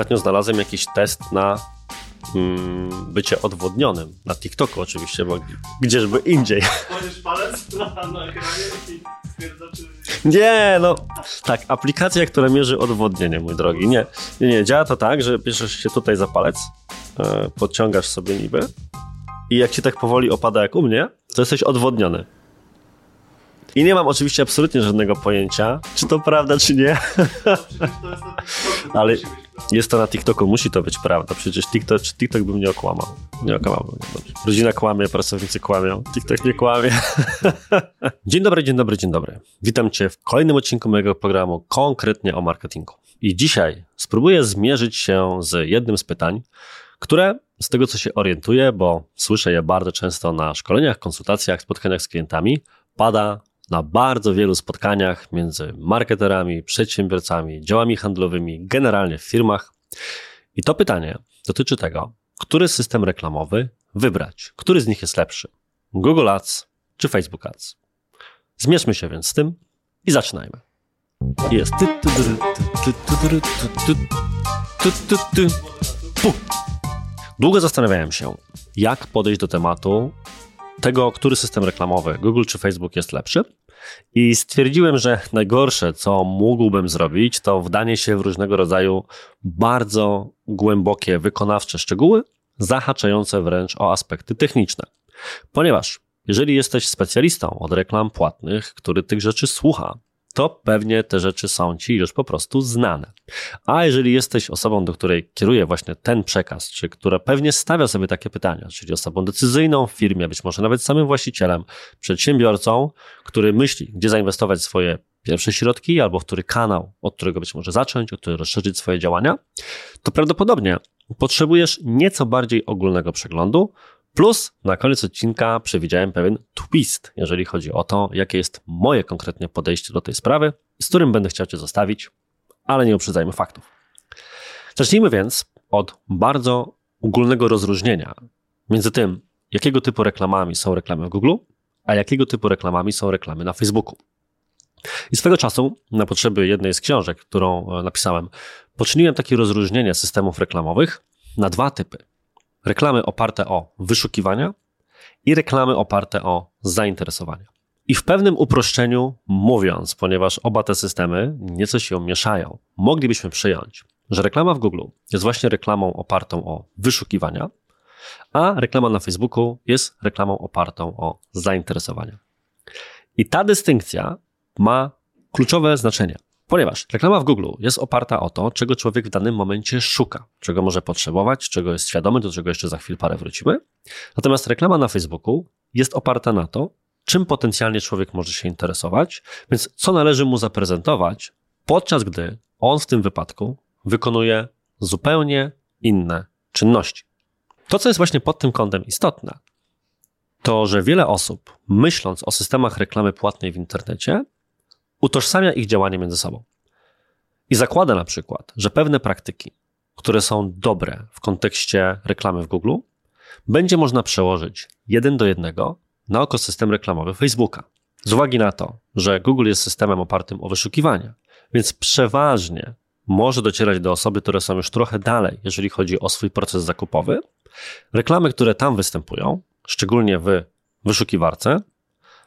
Ostatnio znalazłem jakiś test na mm, bycie odwodnionym. Na TikToku oczywiście, bo gdzieżby indziej. Kładziesz palec na, na ekranie i stwierdza, czy... Nie, no tak, aplikacja, która mierzy odwodnienie, mój drogi. Nie, nie, nie, działa to tak, że bierzesz się tutaj za palec, e, podciągasz sobie niby i jak ci tak powoli opada jak u mnie, to jesteś odwodniony. I nie mam oczywiście absolutnie żadnego pojęcia, czy to prawda, czy nie, Przecież to jest TikToku, Ale-. Jest to na TikToku, musi to być prawda. Przecież TikTok, TikTok by mnie okłamał. Nie okłamał. Dobrze. Rodzina kłamie, pracownicy kłamią, TikTok nie kłamie. dzień dobry, dzień dobry, dzień dobry. Witam Cię w kolejnym odcinku mojego programu konkretnie o marketingu. I dzisiaj spróbuję zmierzyć się z jednym z pytań, które z tego co się orientuję, bo słyszę je bardzo często na szkoleniach, konsultacjach, spotkaniach z klientami, pada na bardzo wielu spotkaniach między marketerami, przedsiębiorcami, działami handlowymi, generalnie w firmach. I to pytanie dotyczy tego, który system reklamowy wybrać, który z nich jest lepszy: Google Ads czy Facebook Ads. Zmierzmy się więc z tym i zaczynajmy. Jest. Długo zastanawiałem się, jak podejść do tematu tego, który system reklamowy, Google czy Facebook jest lepszy, i stwierdziłem, że najgorsze, co mógłbym zrobić, to wdanie się w różnego rodzaju bardzo głębokie, wykonawcze szczegóły, zahaczające wręcz o aspekty techniczne. Ponieważ jeżeli jesteś specjalistą od reklam płatnych, który tych rzeczy słucha, to pewnie te rzeczy są ci już po prostu znane. A jeżeli jesteś osobą, do której kieruje właśnie ten przekaz, czy która pewnie stawia sobie takie pytania, czyli osobą decyzyjną w firmie, być może nawet samym właścicielem, przedsiębiorcą, który myśli, gdzie zainwestować swoje pierwsze środki, albo w który kanał, od którego być może zacząć, od którego rozszerzyć swoje działania, to prawdopodobnie potrzebujesz nieco bardziej ogólnego przeglądu. Plus na koniec odcinka przewidziałem pewien twist, jeżeli chodzi o to, jakie jest moje konkretnie podejście do tej sprawy, z którym będę chciał Cię zostawić, ale nie uprzedzajmy faktów. Zacznijmy więc od bardzo ogólnego rozróżnienia między tym, jakiego typu reklamami są reklamy w Google, a jakiego typu reklamami są reklamy na Facebooku. I swego czasu, na potrzeby jednej z książek, którą e, napisałem, poczyniłem takie rozróżnienie systemów reklamowych na dwa typy. Reklamy oparte o wyszukiwania i reklamy oparte o zainteresowania. I w pewnym uproszczeniu mówiąc, ponieważ oba te systemy nieco się mieszają, moglibyśmy przyjąć, że reklama w Google jest właśnie reklamą opartą o wyszukiwania, a reklama na Facebooku jest reklamą opartą o zainteresowania. I ta dystynkcja ma kluczowe znaczenie, ponieważ reklama w Google jest oparta o to, czego człowiek w danym momencie szuka, czego może potrzebować, czego jest świadomy, do czego jeszcze za chwilę parę wrócimy. Natomiast reklama na Facebooku jest oparta na to, czym potencjalnie człowiek może się interesować, więc co należy mu zaprezentować, podczas gdy on w tym wypadku wykonuje zupełnie inne czynności. To, co jest właśnie pod tym kątem istotne, to, że wiele osób, myśląc o systemach reklamy płatnej w internecie, utożsamia ich działanie między sobą. I zakłada na przykład, że pewne praktyki, które są dobre w kontekście reklamy w Google, będzie można przełożyć jeden do jednego na ekosystem reklamowy Facebooka. Z uwagi na to, że Google jest systemem opartym o wyszukiwania, więc przeważnie może docierać do osoby, które są już trochę dalej, jeżeli chodzi o swój proces zakupowy. Reklamy, które tam występują, szczególnie w wyszukiwarce,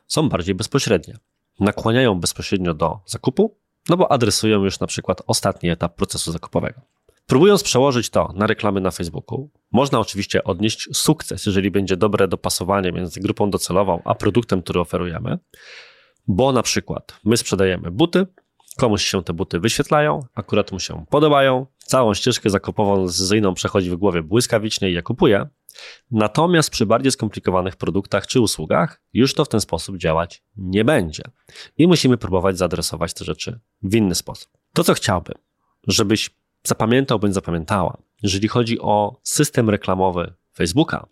są bardziej bezpośrednie. Nakłaniają bezpośrednio do zakupu, no bo adresują już na przykład ostatni etap procesu zakupowego. Próbując przełożyć to na reklamy na Facebooku, można oczywiście odnieść sukces, jeżeli będzie dobre dopasowanie między grupą docelową a produktem, który oferujemy, bo na przykład my sprzedajemy buty, komuś się te buty wyświetlają, akurat mu się podobają, całą ścieżkę zakupową decyzyjną przechodzi w głowie błyskawicznie i je kupuje. Natomiast przy bardziej skomplikowanych produktach czy usługach już to w ten sposób działać nie będzie. I musimy próbować zaadresować te rzeczy w inny sposób. To, co chciałbym, żebyś zapamiętał bądź zapamiętała, jeżeli chodzi o system reklamowy Facebooka,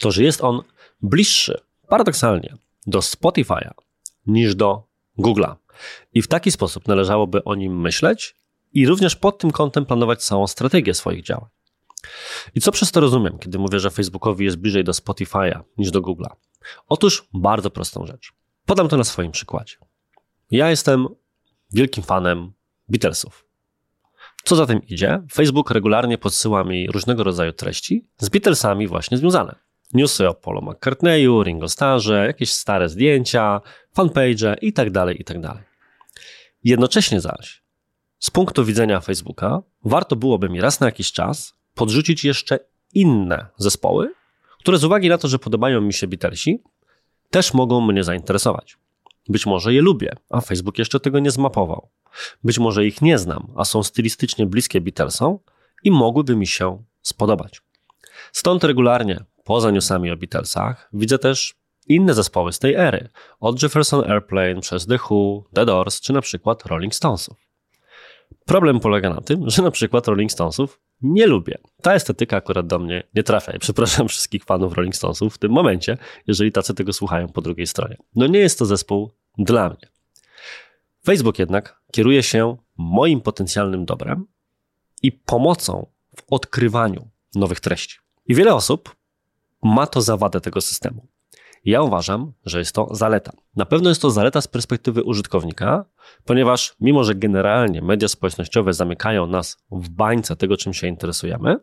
to że jest on bliższy, paradoksalnie, do Spotify'a niż do Google'a. I w taki sposób należałoby o nim myśleć i również pod tym kątem planować całą strategię swoich działań. I co przez to rozumiem, kiedy mówię, że Facebookowi jest bliżej do Spotify'a niż do Google'a? Otóż bardzo prostą rzecz. Podam to na swoim przykładzie. Ja jestem wielkim fanem Beatlesów. Co za tym idzie, Facebook regularnie podsyła mi różnego rodzaju treści z Beatlesami właśnie związane. Newsy o Paulu McCartneyu, Ringo Starze, jakieś stare zdjęcia, fanpage i tak dalej, i tak dalej. Jednocześnie zaś, z punktu widzenia Facebooka, warto byłoby mi raz na jakiś czas podrzucić jeszcze inne zespoły, które z uwagi na to, że podobają mi się Beatlesi, też mogą mnie zainteresować. Być może je lubię, a Facebook jeszcze tego nie zmapował. Być może ich nie znam, a są stylistycznie bliskie Beatlesom i mogłyby mi się spodobać. Stąd regularnie, poza newsami o Beatlesach, widzę też inne zespoły z tej ery, od Jefferson Airplane przez The Who, The Doors czy na przykład Rolling Stonesów. Problem polega na tym, że na przykład Rolling Stonesów nie lubię. Ta estetyka akurat do mnie nie trafia i przepraszam wszystkich fanów Rolling Stonesów w tym momencie, jeżeli tacy tego słuchają po drugiej stronie. No nie jest to zespół dla mnie. Facebook jednak kieruje się moim potencjalnym dobrem i pomocą w odkrywaniu nowych treści. I wiele osób ma to za wadę tego systemu. Ja uważam, że jest to zaleta. Na pewno jest to zaleta z perspektywy użytkownika, ponieważ mimo, że generalnie media społecznościowe zamykają nas w bańce tego, czym się interesujemy,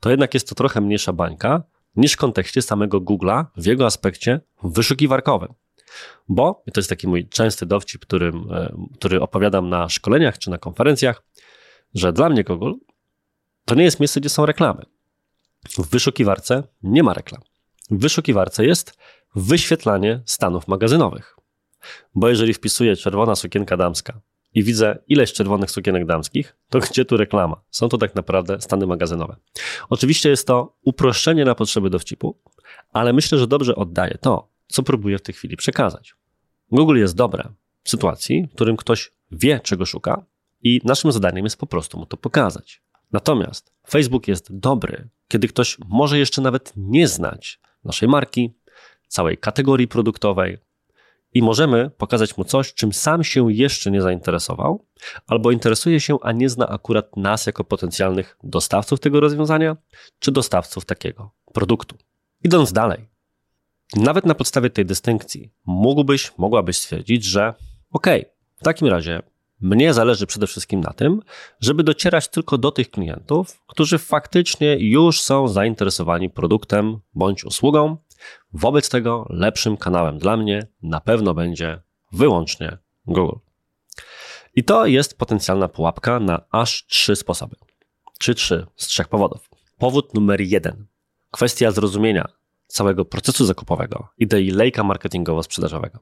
to jednak jest to trochę mniejsza bańka niż w kontekście samego Google'a w jego aspekcie wyszukiwarkowym. Bo, i to jest taki mój częsty dowcip, którym, e, który opowiadam na szkoleniach czy na konferencjach, że dla mnie Google to nie jest miejsce, gdzie są reklamy. W wyszukiwarce nie ma reklam. W wyszukiwarce jest wyświetlanie stanów magazynowych. Bo jeżeli wpisuję czerwona sukienka damska i widzę ileś czerwonych sukienek damskich, to gdzie tu reklama? Są to tak naprawdę stany magazynowe. Oczywiście jest to uproszczenie na potrzeby dowcipu, ale myślę, że dobrze oddaje to, co próbuję w tej chwili przekazać. Google jest dobre w sytuacji, w którym ktoś wie, czego szuka i naszym zadaniem jest po prostu mu to pokazać. Natomiast Facebook jest dobry, kiedy ktoś może jeszcze nawet nie znać naszej marki, całej kategorii produktowej i możemy pokazać mu coś, czym sam się jeszcze nie zainteresował, albo interesuje się, a nie zna akurat nas jako potencjalnych dostawców tego rozwiązania, czy dostawców takiego produktu. Idąc dalej, nawet na podstawie tej dystynkcji mógłbyś, mogłabyś stwierdzić, że okej, okay, w takim razie mnie zależy przede wszystkim na tym, żeby docierać tylko do tych klientów, którzy faktycznie już są zainteresowani produktem bądź usługą. Wobec tego lepszym kanałem dla mnie na pewno będzie wyłącznie Google. I to jest potencjalna pułapka na aż trzy sposoby. Czy trzy z trzech powodów. Powód numer jeden. Kwestia zrozumienia całego procesu zakupowego, idei lejka marketingowo-sprzedażowego.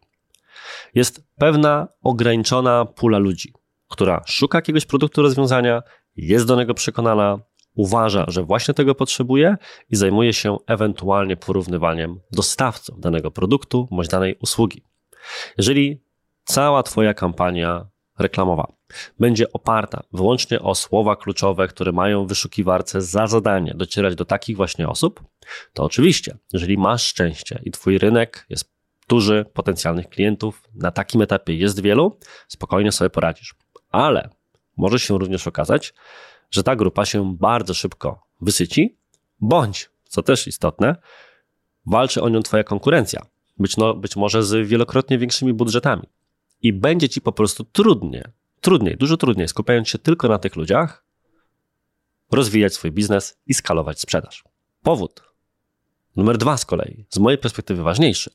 Jest pewna ograniczona pula ludzi, która szuka jakiegoś produktu rozwiązania, jest do niego przekonana, uważa, że właśnie tego potrzebuje i zajmuje się ewentualnie porównywaniem dostawców danego produktu bądź danej usługi. Jeżeli cała Twoja kampania reklamowa będzie oparta wyłącznie o słowa kluczowe, które mają w wyszukiwarce za zadanie docierać do takich właśnie osób, to oczywiście, jeżeli masz szczęście i Twój rynek jest duży, potencjalnych klientów na takim etapie jest wielu, spokojnie sobie poradzisz. Ale może się również okazać, że ta grupa się bardzo szybko wysyci, bądź, co też istotne, walczy o nią Twoja konkurencja, być, no, być może z wielokrotnie większymi budżetami. I będzie Ci po prostu trudnie, trudniej, dużo trudniej, skupiając się tylko na tych ludziach, rozwijać swój biznes i skalować sprzedaż. Powód numer dwa z kolei, z mojej perspektywy ważniejszy,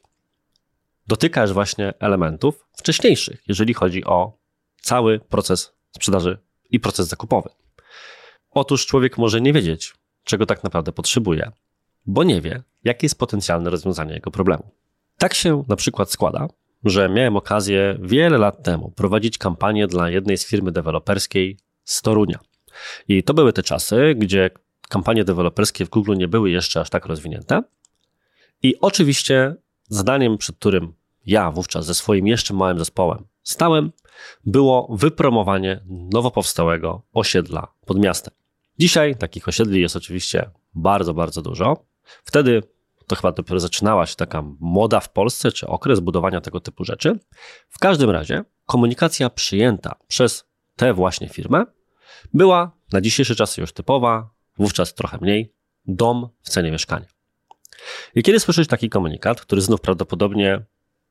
dotykasz właśnie elementów wcześniejszych, jeżeli chodzi o cały proces sprzedaży i proces zakupowy. Otóż człowiek może nie wiedzieć, czego tak naprawdę potrzebuje, bo nie wie, jakie jest potencjalne rozwiązanie jego problemu. Tak się na przykład składa, że miałem okazję wiele lat temu prowadzić kampanię dla jednej z firmy deweloperskiej z Torunia. I to były te czasy, gdzie kampanie deweloperskie w Google nie były jeszcze aż tak rozwinięte. I oczywiście zadaniem, przed którym ja wówczas ze swoim jeszcze małym zespołem stałem, było wypromowanie nowo powstałego osiedla pod miastem. Dzisiaj takich osiedli jest oczywiście bardzo, bardzo dużo. Wtedy to chyba dopiero zaczynała się taka moda w Polsce, czy okres budowania tego typu rzeczy. W każdym razie komunikacja przyjęta przez tę właśnie firmę była na dzisiejsze czasy już typowa, wówczas trochę mniej, dom w cenie mieszkania. I kiedy słyszysz taki komunikat, który znów prawdopodobnie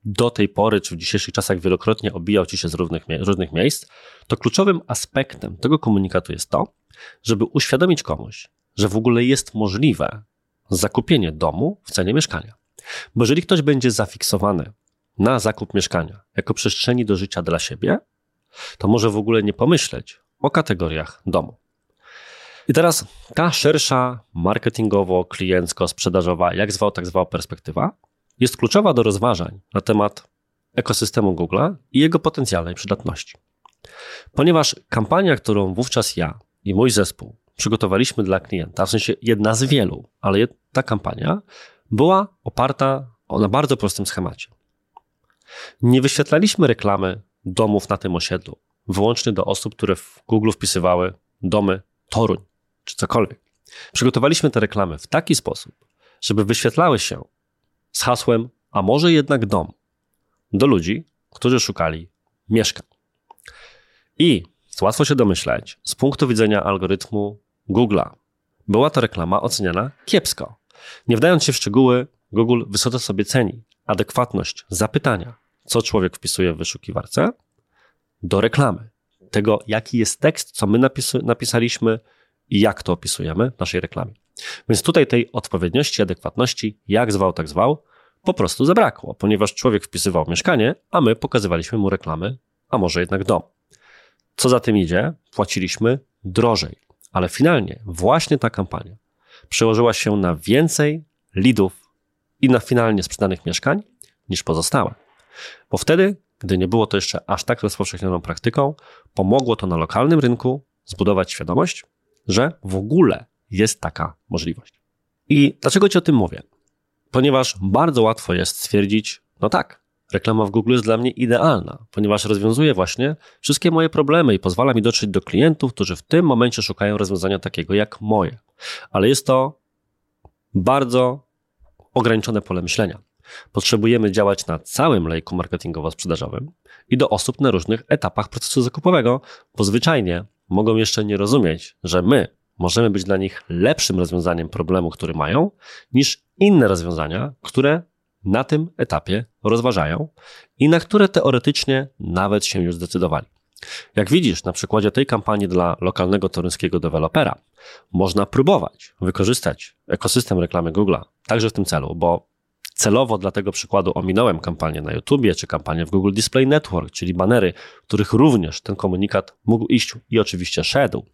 do tej pory, czy w dzisiejszych czasach wielokrotnie obijał ci się z różnych, różnych miejsc, to kluczowym aspektem tego komunikatu jest to, żeby uświadomić komuś, że w ogóle jest możliwe zakupienie domu w cenie mieszkania. Bo jeżeli ktoś będzie zafiksowany na zakup mieszkania jako przestrzeni do życia dla siebie, to może w ogóle nie pomyśleć o kategoriach domu. I teraz ta szersza marketingowo, kliencko, sprzedażowa, jak zwał, tak zwał perspektywa, jest kluczowa do rozważań na temat ekosystemu Google'a i jego potencjalnej przydatności. Ponieważ kampania, którą wówczas ja i mój zespół przygotowaliśmy dla klienta, w sensie jedna z wielu, ale ta kampania była oparta na bardzo prostym schemacie. Nie wyświetlaliśmy reklamy domów na tym osiedlu wyłącznie do osób, które w Google wpisywały domy Toruń czy cokolwiek. Przygotowaliśmy te reklamy w taki sposób, żeby wyświetlały się z hasłem, a może jednak dom, do ludzi, którzy szukali mieszkań. I łatwo się domyśleć, z punktu widzenia algorytmu Google'a, była to reklama oceniana kiepsko. Nie wdając się w szczegóły, Google wysoce sobie ceni adekwatność zapytania, co człowiek wpisuje w wyszukiwarce, do reklamy. Tego, jaki jest tekst, co my napis- napisaliśmy i jak to opisujemy w naszej reklamie. Więc tutaj tej odpowiedniości, adekwatności, jak zwał, tak zwał, po prostu zabrakło, ponieważ człowiek wpisywał mieszkanie, a my pokazywaliśmy mu reklamy, a może jednak dom. Co za tym idzie, płaciliśmy drożej, ale finalnie właśnie ta kampania przełożyła się na więcej lidów i na finalnie sprzedanych mieszkań niż pozostałe. Bo wtedy, gdy nie było to jeszcze aż tak rozpowszechnioną praktyką, pomogło to na lokalnym rynku zbudować świadomość, że w ogóle jest taka możliwość. I dlaczego Ci o tym mówię? Ponieważ bardzo łatwo jest stwierdzić, no tak, reklama w Google jest dla mnie idealna, ponieważ rozwiązuje właśnie wszystkie moje problemy i pozwala mi dotrzeć do klientów, którzy w tym momencie szukają rozwiązania takiego jak moje. Ale jest to bardzo ograniczone pole myślenia. Potrzebujemy działać na całym lejku marketingowo-sprzedażowym i do osób na różnych etapach procesu zakupowego, bo zwyczajnie mogą jeszcze nie rozumieć, że my możemy być dla nich lepszym rozwiązaniem problemu, który mają, niż inne rozwiązania, które na tym etapie rozważają i na które teoretycznie nawet się już zdecydowali. Jak widzisz na przykładzie tej kampanii dla lokalnego toruńskiego dewelopera, można próbować wykorzystać ekosystem reklamy Google'a także w tym celu, bo celowo dla tego przykładu ominąłem kampanię na YouTubie czy kampanię w Google Display Network, czyli banery, których również ten komunikat mógł iść i oczywiście szedł.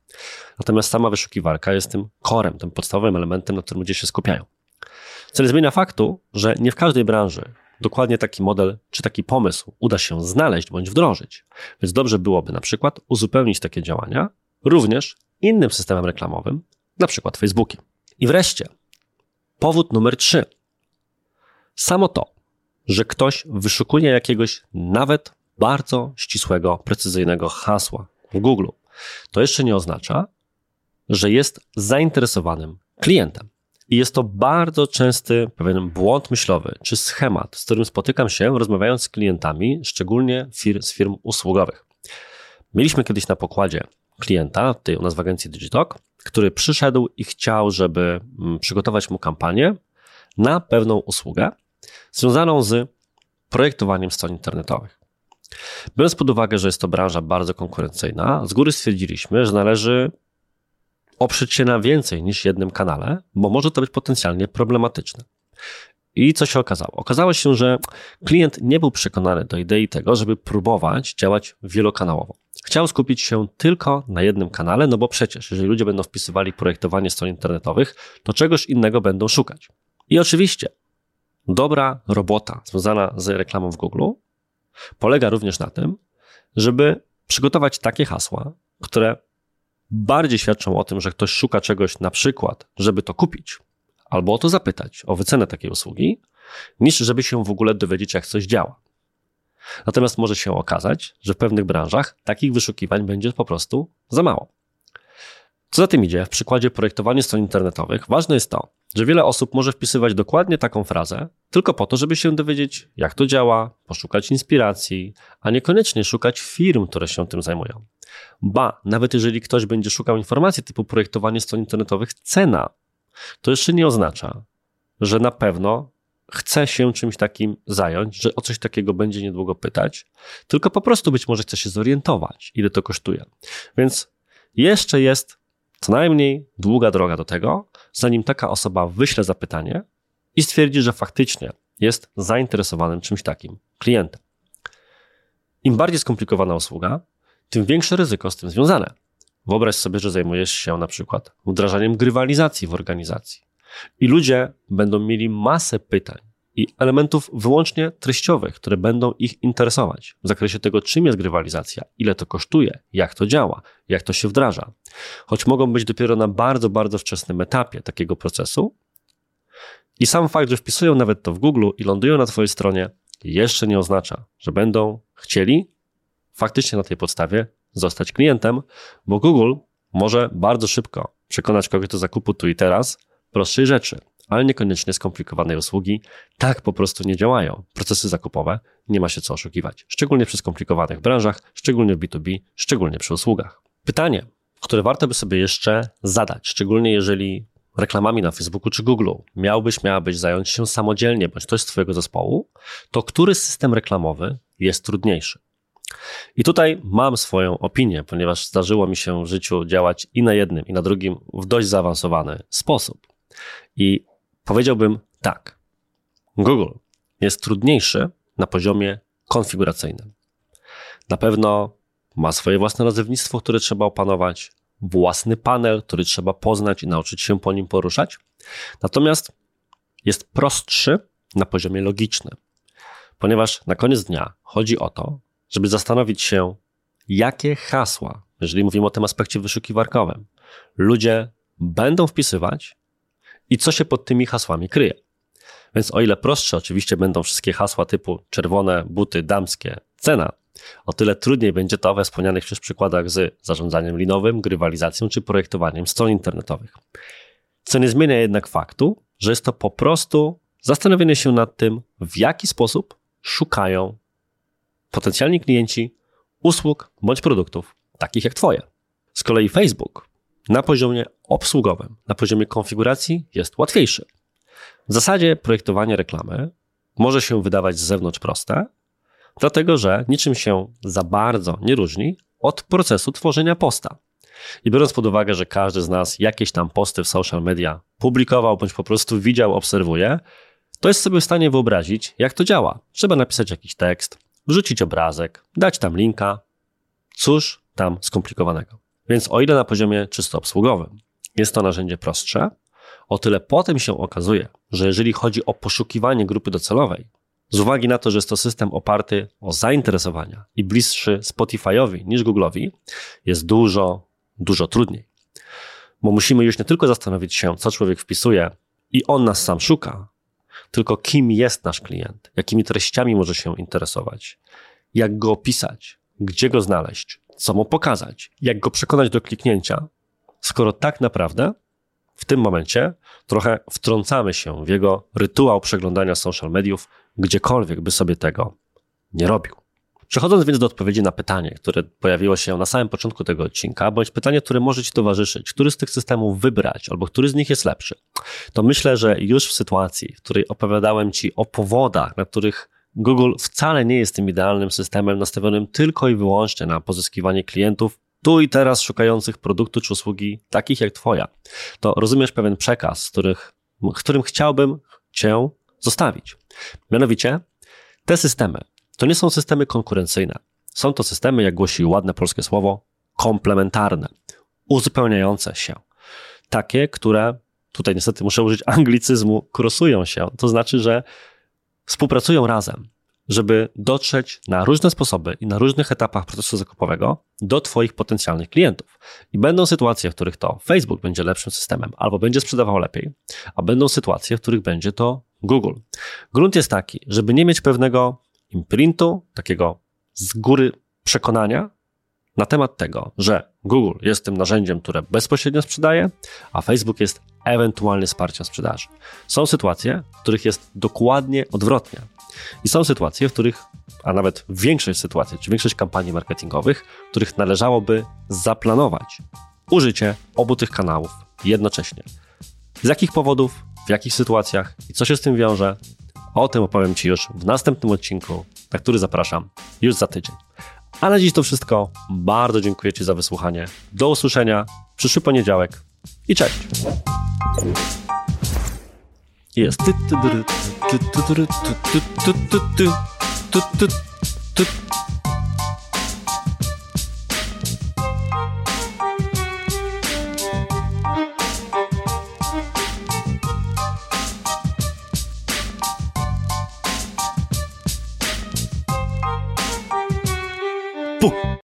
Natomiast sama wyszukiwarka jest tym korem, tym podstawowym elementem, na którym ludzie się skupiają. Co nie zmienia faktu, że nie w każdej branży dokładnie taki model czy taki pomysł uda się znaleźć bądź wdrożyć. Więc dobrze byłoby na przykład uzupełnić takie działania również innym systemem reklamowym, na przykład Facebookiem. I wreszcie, powód numer trzy. Samo to, że ktoś wyszukuje jakiegoś nawet bardzo ścisłego, precyzyjnego hasła w Google, to jeszcze nie oznacza, że jest zainteresowanym klientem. I jest to bardzo częsty pewien błąd myślowy czy schemat, z którym spotykam się rozmawiając z klientami, szczególnie fir z firm usługowych. Mieliśmy kiedyś na pokładzie klienta, tutaj u nas w agencji Digitalk, który przyszedł i chciał, żeby mm, przygotować mu kampanię na pewną usługę związaną z projektowaniem stron internetowych. Biorąc pod uwagę, że jest to branża bardzo konkurencyjna, z góry stwierdziliśmy, że należy oprzeć się na więcej niż jednym kanale, bo może to być potencjalnie problematyczne. I co się okazało? Okazało się, że klient nie był przekonany do idei tego, żeby próbować działać wielokanałowo. Chciał skupić się tylko na jednym kanale, no bo przecież, jeżeli ludzie będą wpisywali projektowanie stron internetowych, to czegoś innego będą szukać. I oczywiście, dobra robota związana z reklamą w Google polega również na tym, żeby przygotować takie hasła, które bardziej świadczą o tym, że ktoś szuka czegoś na przykład, żeby to kupić, albo o to zapytać, o wycenę takiej usługi, niż żeby się w ogóle dowiedzieć, jak coś działa. Natomiast może się okazać, że w pewnych branżach takich wyszukiwań będzie po prostu za mało. Co za tym idzie, w przykładzie projektowania stron internetowych ważne jest to, że wiele osób może wpisywać dokładnie taką frazę, tylko po to, żeby się dowiedzieć, jak to działa, poszukać inspiracji, a niekoniecznie szukać firm, które się tym zajmują. Ba, nawet jeżeli ktoś będzie szukał informacji typu projektowanie stron internetowych, cena, to jeszcze nie oznacza, że na pewno chce się czymś takim zająć, że o coś takiego będzie niedługo pytać, tylko po prostu być może chce się zorientować, ile to kosztuje. Więc jeszcze jest co najmniej długa droga do tego, zanim taka osoba wyśle zapytanie i stwierdzi, że faktycznie jest zainteresowanym czymś takim klientem. Im bardziej skomplikowana usługa, tym większe ryzyko z tym związane. Wyobraź sobie, że zajmujesz się na przykład wdrażaniem grywalizacji w organizacji. I ludzie będą mieli masę pytań i elementów wyłącznie treściowych, które będą ich interesować w zakresie tego, czym jest grywalizacja, ile to kosztuje, jak to działa, jak to się wdraża. Choć mogą być dopiero na bardzo, bardzo wczesnym etapie takiego procesu. I sam fakt, że wpisują nawet to w Google i lądują na Twojej stronie, jeszcze nie oznacza, że będą chcieli faktycznie na tej podstawie zostać klientem, bo Google może bardzo szybko przekonać kogoś do zakupu tu i teraz prostszej rzeczy, ale niekoniecznie skomplikowanej usługi. Tak po prostu nie działają. Procesy zakupowe nie ma się co oszukiwać, szczególnie przy skomplikowanych branżach, szczególnie w B2B, szczególnie przy usługach. Pytanie, które warto by sobie jeszcze zadać, szczególnie jeżeli reklamami na Facebooku czy Google miałbyś, miałabyś zająć się samodzielnie bądź ktoś z Twojego zespołu, to który system reklamowy jest trudniejszy? I tutaj mam swoją opinię, ponieważ zdarzyło mi się w życiu działać i na jednym, i na drugim w dość zaawansowany sposób. I powiedziałbym tak. Google jest trudniejszy na poziomie konfiguracyjnym. Na pewno ma swoje własne nazewnictwo, które trzeba opanować, własny panel, który trzeba poznać i nauczyć się po nim poruszać. Natomiast jest prostszy na poziomie logicznym, ponieważ na koniec dnia chodzi o to, żeby zastanowić się, jakie hasła, jeżeli mówimy o tym aspekcie wyszukiwarkowym, ludzie będą wpisywać i co się pod tymi hasłami kryje. Więc o ile prostsze oczywiście będą wszystkie hasła typu czerwone buty damskie, cena, o tyle trudniej będzie to we wspomnianych już przykładach z zarządzaniem linowym, grywalizacją czy projektowaniem stron internetowych. Co nie zmienia jednak faktu, że jest to po prostu zastanowienie się nad tym, w jaki sposób szukają potencjalni klienci usług bądź produktów takich jak Twoje. Z kolei Facebook na poziomie obsługowym, na poziomie konfiguracji jest łatwiejszy. W zasadzie projektowanie reklamy może się wydawać z zewnątrz proste, dlatego że niczym się za bardzo nie różni od procesu tworzenia posta. I biorąc pod uwagę, że każdy z nas jakieś tam posty w social media publikował bądź po prostu widział, obserwuje, to jest sobie w stanie wyobrazić, jak to działa. Trzeba napisać jakiś tekst, wrzucić obrazek, dać tam linka. Cóż tam skomplikowanego. Więc o ile na poziomie czysto obsługowym jest to narzędzie prostsze, o tyle potem się okazuje, że jeżeli chodzi o poszukiwanie grupy docelowej, z uwagi na to, że jest to system oparty o zainteresowania i bliższy Spotify'owi niż Google'owi, jest dużo, dużo trudniej. Bo musimy już nie tylko zastanowić się, co człowiek wpisuje i on nas sam szuka, tylko kim jest nasz klient, jakimi treściami może się interesować, jak go opisać, gdzie go znaleźć, co mu pokazać, jak go przekonać do kliknięcia, skoro tak naprawdę w tym momencie trochę wtrącamy się w jego rytuał przeglądania social mediów, gdziekolwiek by sobie tego nie robił. Przechodząc więc do odpowiedzi na pytanie, które pojawiło się na samym początku tego odcinka, bądź pytanie, które może Ci towarzyszyć, który z tych systemów wybrać, albo który z nich jest lepszy, to myślę, że już w sytuacji, w której opowiadałem Ci o powodach, na których Google wcale nie jest tym idealnym systemem nastawionym tylko i wyłącznie na pozyskiwanie klientów, tu i teraz szukających produktu czy usługi takich jak Twoja, to rozumiesz pewien przekaz, których, którym chciałbym Cię zostawić. Mianowicie, te systemy to nie są systemy konkurencyjne. Są to systemy, jak głosi ładne polskie słowo, komplementarne, uzupełniające się. Takie, które, tutaj niestety muszę użyć anglicyzmu, krosują się. To znaczy, że współpracują razem, żeby dotrzeć na różne sposoby i na różnych etapach procesu zakupowego do Twoich potencjalnych klientów. I będą sytuacje, w których to Facebook będzie lepszym systemem albo będzie sprzedawał lepiej, a będą sytuacje, w których będzie to Google. Grunt jest taki, żeby nie mieć pewnego imprintu, takiego z góry przekonania na temat tego, że Google jest tym narzędziem, które bezpośrednio sprzedaje, a Facebook jest ewentualnie wsparciem sprzedaży. Są sytuacje, w których jest dokładnie odwrotnie. I są sytuacje, w których, a nawet większość sytuacji, czy większość kampanii marketingowych, w których należałoby zaplanować użycie obu tych kanałów jednocześnie. Z jakich powodów, w jakich sytuacjach i co się z tym wiąże, O tym opowiem Ci już w następnym odcinku, na który zapraszam już za tydzień. A na dziś to wszystko. Bardzo dziękuję Ci za wysłuchanie. Do usłyszenia przyszły poniedziałek i cześć. Jest.